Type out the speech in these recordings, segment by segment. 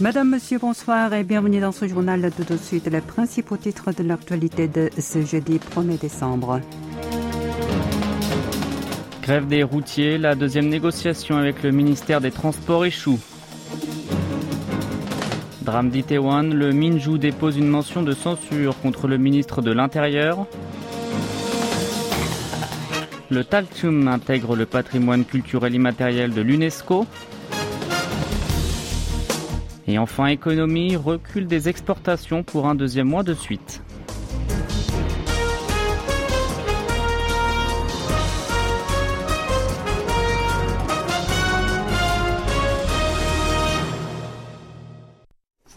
Madame, Monsieur, bonsoir et bienvenue dans ce journal de tout de suite les principaux titres de l'actualité de ce jeudi 1er décembre. Grève des routiers, la deuxième négociation avec le ministère des Transports échoue. Drame d'Itaewon, le Minju dépose une mention de censure contre le ministre de l'Intérieur. Le Talchum intègre le patrimoine culturel immatériel de l'UNESCO. Et enfin, économie, recul des exportations pour un deuxième mois de suite.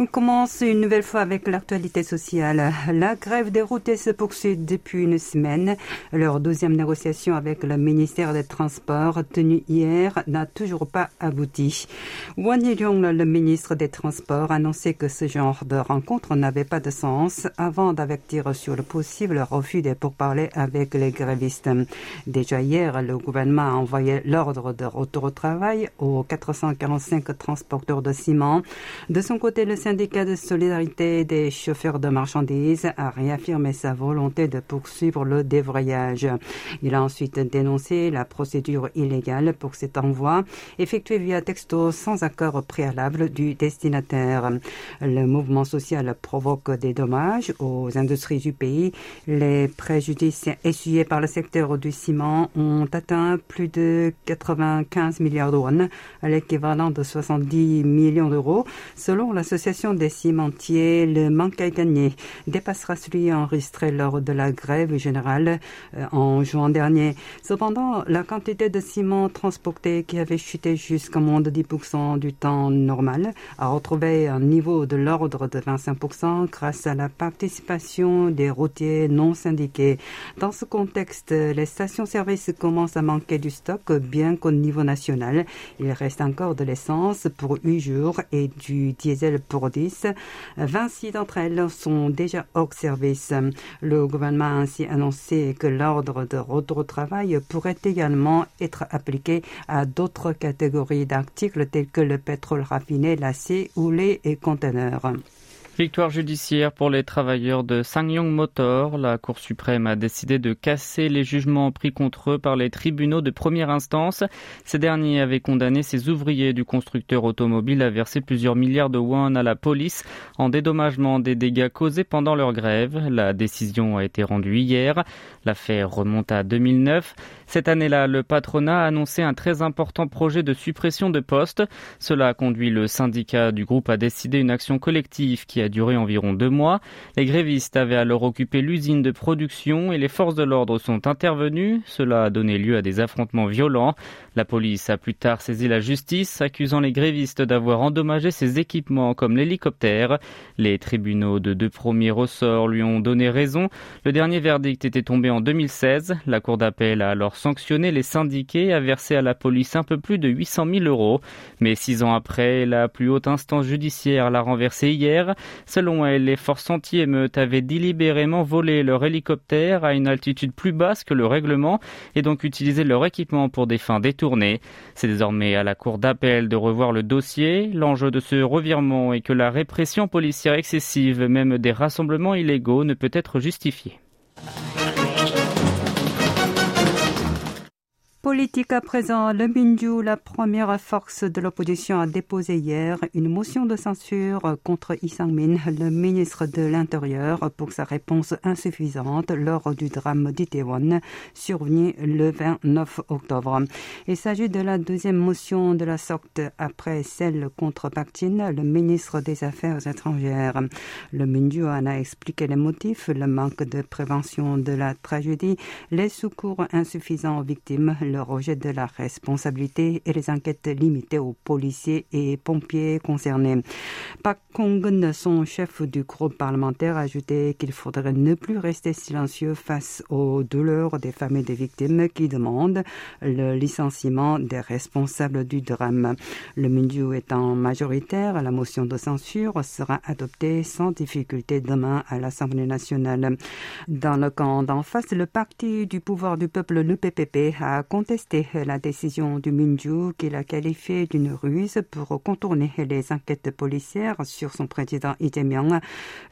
On commence une nouvelle fois avec l'actualité sociale? La grève des routiers se poursuit depuis une semaine. Leur deuxième négociation avec le ministère des Transports tenue hier n'a toujours pas abouti. Wang Yong, le ministre des Transports, a annoncé que ce genre de rencontre n'avait pas de sens avant d'avertir sur le possible refus de pourparlers avec les grévistes. Déjà hier, le gouvernement a envoyé l'ordre de retour au travail aux 445 transporteurs de ciment. De son côté, le syndicat de solidarité des chauffeurs de marchandises a réaffirmé sa volonté de poursuivre le dévrayage. Il a ensuite dénoncé la procédure illégale pour cet envoi effectué via texto sans accord préalable du destinataire. Le mouvement social provoque des dommages aux industries du pays. Les préjudices essuyés par le secteur du ciment ont atteint plus de 95 milliards de won, l'équivalent de 70 millions d'euros, selon l'association des cimentiers, le manque à gagner dépassera celui enregistré lors de la grève générale euh, en juin dernier. Cependant, la quantité de ciment transporté qui avait chuté jusqu'à moins de 10% du temps normal a retrouvé un niveau de l'ordre de 25% grâce à la participation des routiers non syndiqués. Dans ce contexte, les stations-service commencent à manquer du stock, bien qu'au niveau national, il reste encore de l'essence pour 8 jours et du diesel pour 26 d'entre elles sont déjà hors service. Le gouvernement a ainsi annoncé que l'ordre de retour au travail pourrait également être appliqué à d'autres catégories d'articles tels que le pétrole raffiné, l'acier ou les conteneurs. Victoire judiciaire pour les travailleurs de Sangyong Motor. La Cour suprême a décidé de casser les jugements pris contre eux par les tribunaux de première instance. Ces derniers avaient condamné ces ouvriers du constructeur automobile à verser plusieurs milliards de won à la police en dédommagement des dégâts causés pendant leur grève. La décision a été rendue hier. L'affaire remonte à 2009. Cette année-là, le patronat a annoncé un très important projet de suppression de postes. Cela a conduit le syndicat du groupe à décider une action collective qui a duré environ deux mois. Les grévistes avaient alors occupé l'usine de production et les forces de l'ordre sont intervenues. Cela a donné lieu à des affrontements violents. La police a plus tard saisi la justice, accusant les grévistes d'avoir endommagé ses équipements comme l'hélicoptère. Les tribunaux de deux premiers ressorts lui ont donné raison. Le dernier verdict était tombé en 2016. La cour d'appel a alors sanctionné les syndiqués a versé à la police un peu plus de 800 000 euros. Mais six ans après, la plus haute instance judiciaire l'a renversé hier. Selon elle, les forces anti-émeutes avaient délibérément volé leur hélicoptère à une altitude plus basse que le règlement et donc utilisé leur équipement pour des fins détournées. C'est désormais à la cour d'appel de revoir le dossier. L'enjeu de ce revirement est que la répression policière excessive, même des rassemblements illégaux, ne peut être justifiée. Politique à présent, le Minju, la première force de l'opposition, a déposé hier une motion de censure contre Lee Sang-min, le ministre de l'Intérieur, pour sa réponse insuffisante lors du drame d'Itaewon survenu le 29 octobre. Il s'agit de la deuxième motion de la sorte après celle contre Baktin, le ministre des Affaires étrangères. Le Minju en a expliqué les motifs, le manque de prévention de la tragédie, les secours insuffisants aux victimes, le rejet de la responsabilité et les enquêtes limitées aux policiers et pompiers concernés. Park Kong, son chef du groupe parlementaire, a ajouté qu'il faudrait ne plus rester silencieux face aux douleurs des familles des victimes qui demandent le licenciement des responsables du drame. Le Minju étant majoritaire, la motion de censure sera adoptée sans difficulté demain à l'Assemblée nationale. Dans le camp d'en face, le parti du pouvoir du peuple, le PPP, a contesté la décision du Minju qu'il a qualifiée d'une ruse pour contourner les enquêtes policières sur son président Lee Jae-myung.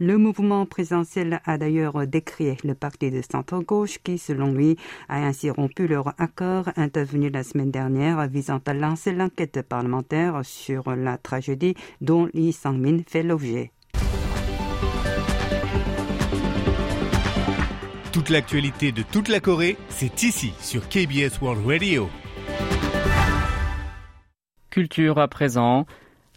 Le mouvement présidentiel a d'ailleurs décrié le parti de centre-gauche qui, selon lui, a ainsi rompu leur accord intervenu la semaine dernière visant à lancer l'enquête parlementaire sur la tragédie dont Lee Sang-min fait l'objet. Toute l'actualité de toute la Corée, c'est ici sur KBS World Radio. Culture à présent.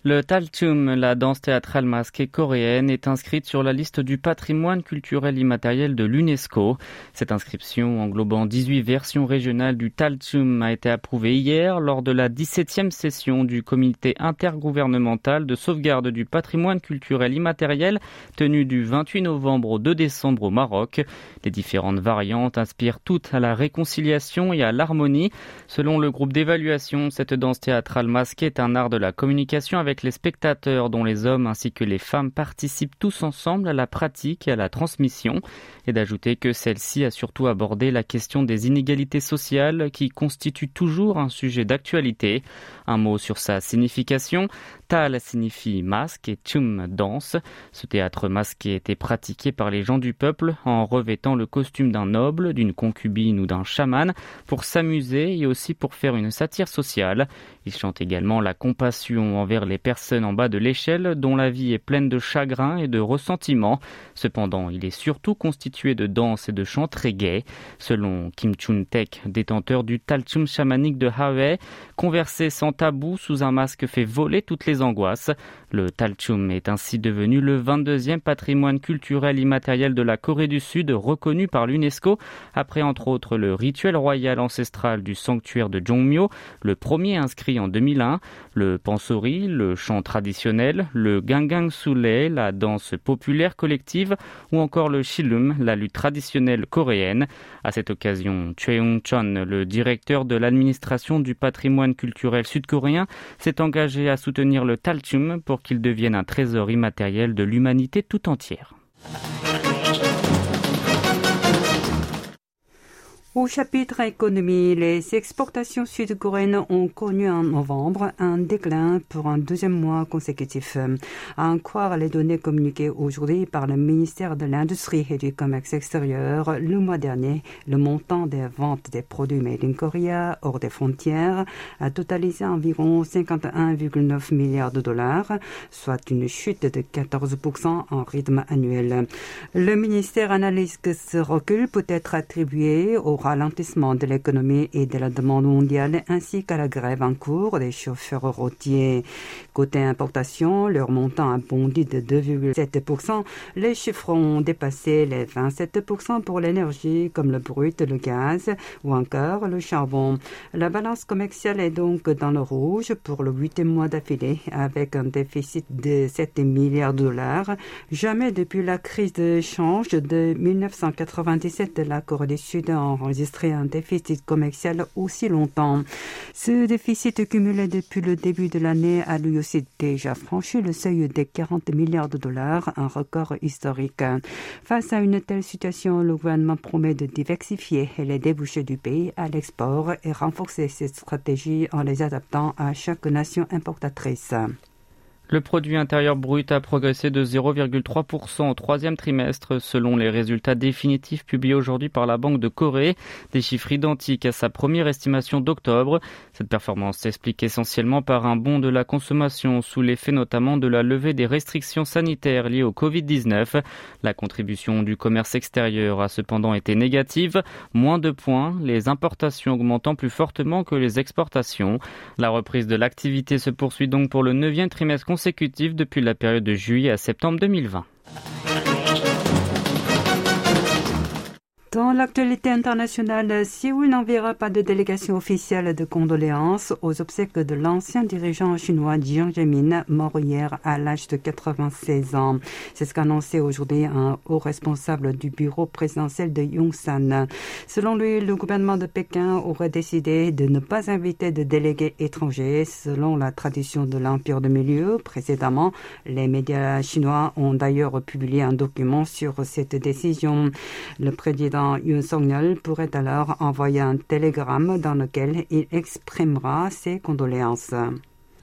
Le Talchum, la danse théâtrale masquée coréenne, est inscrite sur la liste du patrimoine culturel immatériel de l'UNESCO. Cette inscription, englobant 18 versions régionales du Talchum, a été approuvée hier lors de la 17e session du comité intergouvernemental de sauvegarde du patrimoine culturel immatériel tenue du 28 novembre au 2 décembre au Maroc. Les différentes variantes inspirent toutes à la réconciliation et à l'harmonie. Selon le groupe d'évaluation, cette danse théâtrale masquée est un art de la communication avec les spectateurs dont les hommes ainsi que les femmes participent tous ensemble à la pratique et à la transmission, et d'ajouter que celle-ci a surtout abordé la question des inégalités sociales qui constituent toujours un sujet d'actualité. Un mot sur sa signification. Tal signifie masque et chum danse. Ce théâtre masqué était pratiqué par les gens du peuple en revêtant le costume d'un noble, d'une concubine ou d'un chaman pour s'amuser et aussi pour faire une satire sociale. Il chante également la compassion envers les personnes en bas de l'échelle dont la vie est pleine de chagrin et de ressentiment. Cependant, il est surtout constitué de danse et de chants très gais. Selon Kim Chun-tek, détenteur du Talchum chamanique de Hawaii, converser sans tabou sous un masque fait voler toutes les angoisses. Le Talchum est ainsi devenu le 22e patrimoine culturel immatériel de la Corée du Sud reconnu par l'UNESCO, après entre autres le rituel royal ancestral du sanctuaire de Jongmyo, le premier inscrit en 2001, le pansori, le chant traditionnel, le gangang sule, la danse populaire collective ou encore le shilum, la lutte traditionnelle coréenne. À cette occasion, Choi Chon, le directeur de l'administration du patrimoine culturel sud-coréen, s'est engagé à soutenir le Talchum pour qu'il devienne un trésor immatériel de l'humanité tout entière. Au chapitre économie, les exportations sud-coréennes ont connu en novembre un déclin pour un deuxième mois consécutif. À en croire les données communiquées aujourd'hui par le ministère de l'Industrie et du Commerce extérieur, le mois dernier, le montant des ventes des produits made in Korea hors des frontières a totalisé environ 51,9 milliards de dollars, soit une chute de 14% en rythme annuel. Le ministère analyse que ce recul peut être attribué au ralentissement de l'économie et de la demande mondiale ainsi qu'à la grève en cours des chauffeurs routiers. Côté importation, leur montant a bondi de 2,7%. Les chiffres ont dépassé les 27% pour l'énergie comme le brut, le gaz ou encore le charbon. La balance commerciale est donc dans le rouge pour le huitième mois d'affilée avec un déficit de 7 milliards de dollars. Jamais depuis la crise de change de 1997 la Corée du Sud a enregistré un déficit commercial aussi longtemps. Ce déficit cumulé depuis le début de l'année a lui aussi déjà franchi le seuil des 40 milliards de dollars, un record historique. Face à une telle situation, le gouvernement promet de diversifier les débouchés du pays à l'export et renforcer ses stratégies en les adaptant à chaque nation importatrice. Le produit intérieur brut a progressé de 0,3% au troisième trimestre selon les résultats définitifs publiés aujourd'hui par la Banque de Corée, des chiffres identiques à sa première estimation d'octobre. Cette performance s'explique essentiellement par un bond de la consommation sous l'effet notamment de la levée des restrictions sanitaires liées au Covid-19. La contribution du commerce extérieur a cependant été négative, moins de points, les importations augmentant plus fortement que les exportations. La reprise de l'activité se poursuit donc pour le neuvième trimestre consécutif depuis la période de juillet à septembre 2020. L'actualité internationale, Séoul n'enverra pas de délégation officielle de condoléances aux obsèques de l'ancien dirigeant chinois Jiang Zemin, mort hier à l'âge de 96 ans. C'est ce qu'a annoncé aujourd'hui un haut responsable du bureau présidentiel de Yongsan. Selon lui, le gouvernement de Pékin aurait décidé de ne pas inviter de délégués étrangers selon la tradition de l'Empire de Milieu. Précédemment, les médias chinois ont d'ailleurs publié un document sur cette décision. Le président Yoon Song-yeol pourrait alors envoyer un télégramme dans lequel il exprimera ses condoléances.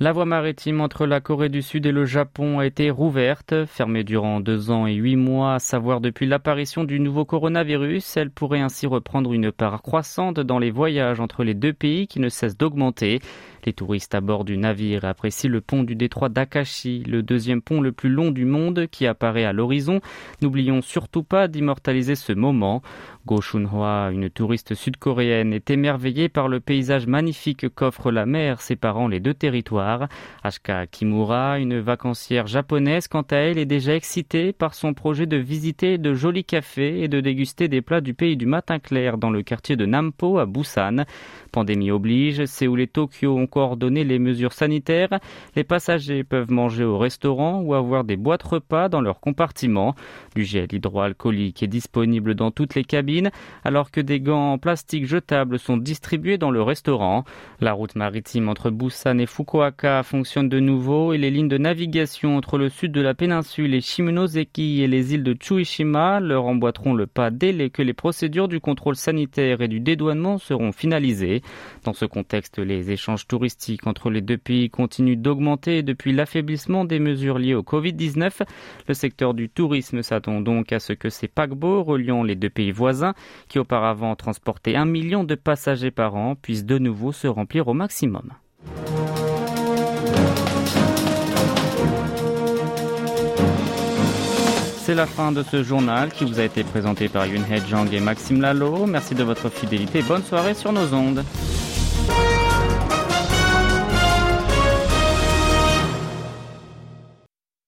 La voie maritime entre la Corée du Sud et le Japon a été rouverte. Fermée durant deux ans et huit mois, à savoir depuis l'apparition du nouveau coronavirus, elle pourrait ainsi reprendre une part croissante dans les voyages entre les deux pays qui ne cessent d'augmenter. Les touristes à bord du navire apprécient le pont du détroit d'Akashi, le deuxième pont le plus long du monde qui apparaît à l'horizon. N'oublions surtout pas d'immortaliser ce moment. Go Shunhwa, une touriste sud-coréenne, est émerveillée par le paysage magnifique qu'offre la mer séparant les deux territoires. Ashka Kimura, une vacancière japonaise, quant à elle, est déjà excitée par son projet de visiter de jolis cafés et de déguster des plats du pays du matin clair dans le quartier de Nampo à Busan. Pandémie oblige, Séoul et Tokyo ont coordonné les mesures sanitaires. Les passagers peuvent manger au restaurant ou avoir des boîtes repas dans leur compartiment. Du gel hydroalcoolique est disponible dans toutes les cabines, alors que des gants en plastique jetables sont distribués dans le restaurant. La route maritime entre Busan et Fukuoka fonctionne de nouveau et les lignes de navigation entre le sud de la péninsule et Shimonoseki et les îles de Tsushima leur emboîteront le pas dès que les procédures du contrôle sanitaire et du dédouanement seront finalisées. Dans ce contexte, les échanges touristiques entre les deux pays continuent d'augmenter depuis l'affaiblissement des mesures liées au Covid-19. Le secteur du tourisme s'attend donc à ce que ces paquebots reliant les deux pays voisins, qui auparavant transportaient un million de passagers par an, puissent de nouveau se remplir au maximum. C'est la fin de ce journal qui vous a été présenté par Yun He Jang et Maxime Lalo. Merci de votre fidélité. Bonne soirée sur nos ondes.